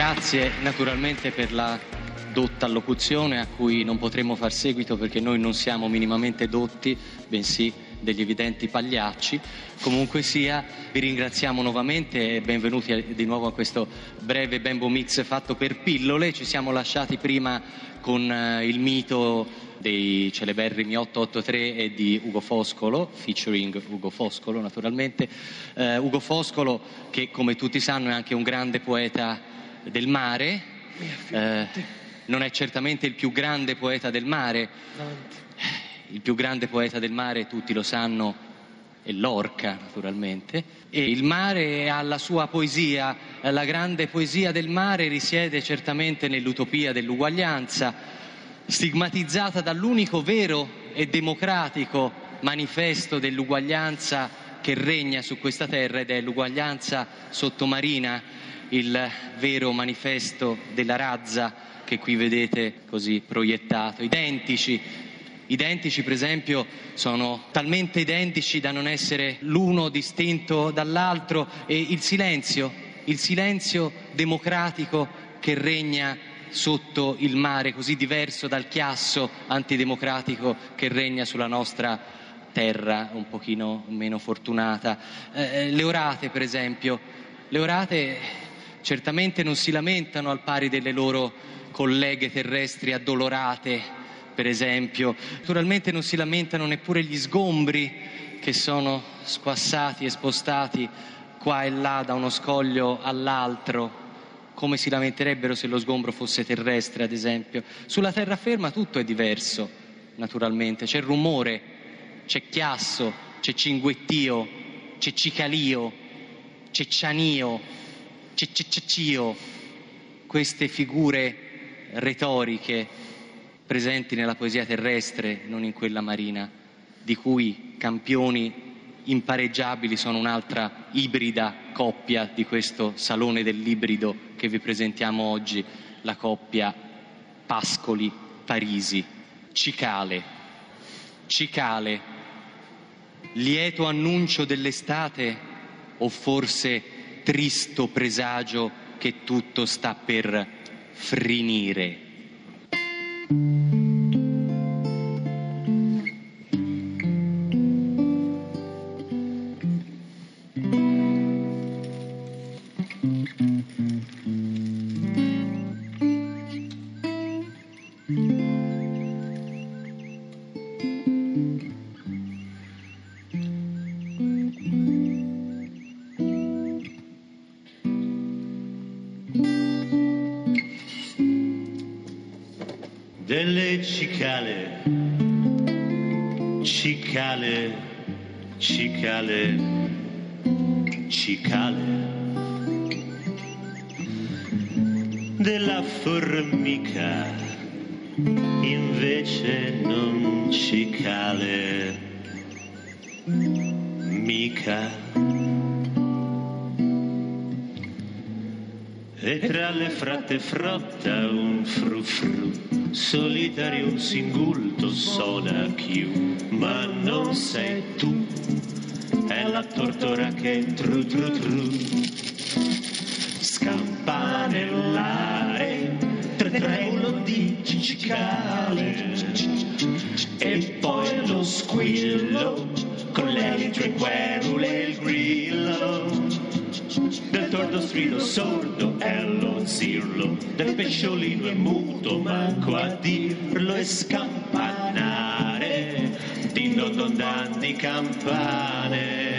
Grazie naturalmente per la dotta allocuzione a cui non potremo far seguito perché noi non siamo minimamente dotti, bensì degli evidenti pagliacci. Comunque sia, vi ringraziamo nuovamente e benvenuti di nuovo a questo breve Bembo Mix fatto per pillole. Ci siamo lasciati prima con eh, il mito dei celeberrimi 883 e di Ugo Foscolo, featuring Ugo Foscolo naturalmente. Eh, Ugo Foscolo che come tutti sanno è anche un grande poeta del mare, eh, non è certamente il più grande poeta del mare, il più grande poeta del mare tutti lo sanno è l'orca naturalmente. E il mare ha la sua poesia, la grande poesia del mare risiede certamente nell'utopia dell'uguaglianza, stigmatizzata dall'unico vero e democratico manifesto dell'uguaglianza che regna su questa terra ed è l'uguaglianza sottomarina, il vero manifesto della razza che qui vedete così proiettato, identici identici per esempio sono talmente identici da non essere l'uno distinto dall'altro e il silenzio, il silenzio democratico che regna sotto il mare, così diverso dal chiasso antidemocratico che regna sulla nostra terra un pochino meno fortunata. Eh, eh le orate, per esempio, le orate certamente non si lamentano al pari delle loro colleghe terrestri addolorate per esempio. Naturalmente non si lamentano neppure gli sgombri che sono squassati e spostati qua e là da uno scoglio all'altro, come si lamenterebbero se lo sgombro fosse terrestre, ad esempio. Sulla terraferma tutto è diverso, naturalmente. C'è rumore, c'è chiasso, c'è cinguettio, c'è cicalio, c'è cianio, ceccio, queste figure retoriche presenti nella poesia terrestre, non in quella marina, di cui campioni impareggiabili sono un'altra ibrida coppia di questo salone dell'ibrido che vi presentiamo oggi, la coppia Pascoli-Parisi, Cicale. Cicale, lieto annuncio dell'estate o forse tristo presagio che tutto sta per frinire? Delle cicale, cicale, cicale, cicale, della formica, invece non cicale, mica. E tra le fratte frotta un frufru solitario un singulto soda più, ma non sei tu, è la tortora che tru tru tru. Scampa nell'aria, tremulo di cicicale e poi lo squillo con le tre querule e il grillo. Del tordo strido sordo sirlo del pesciolino è muto manco a dirlo e scampanare. Din don, don danni campane.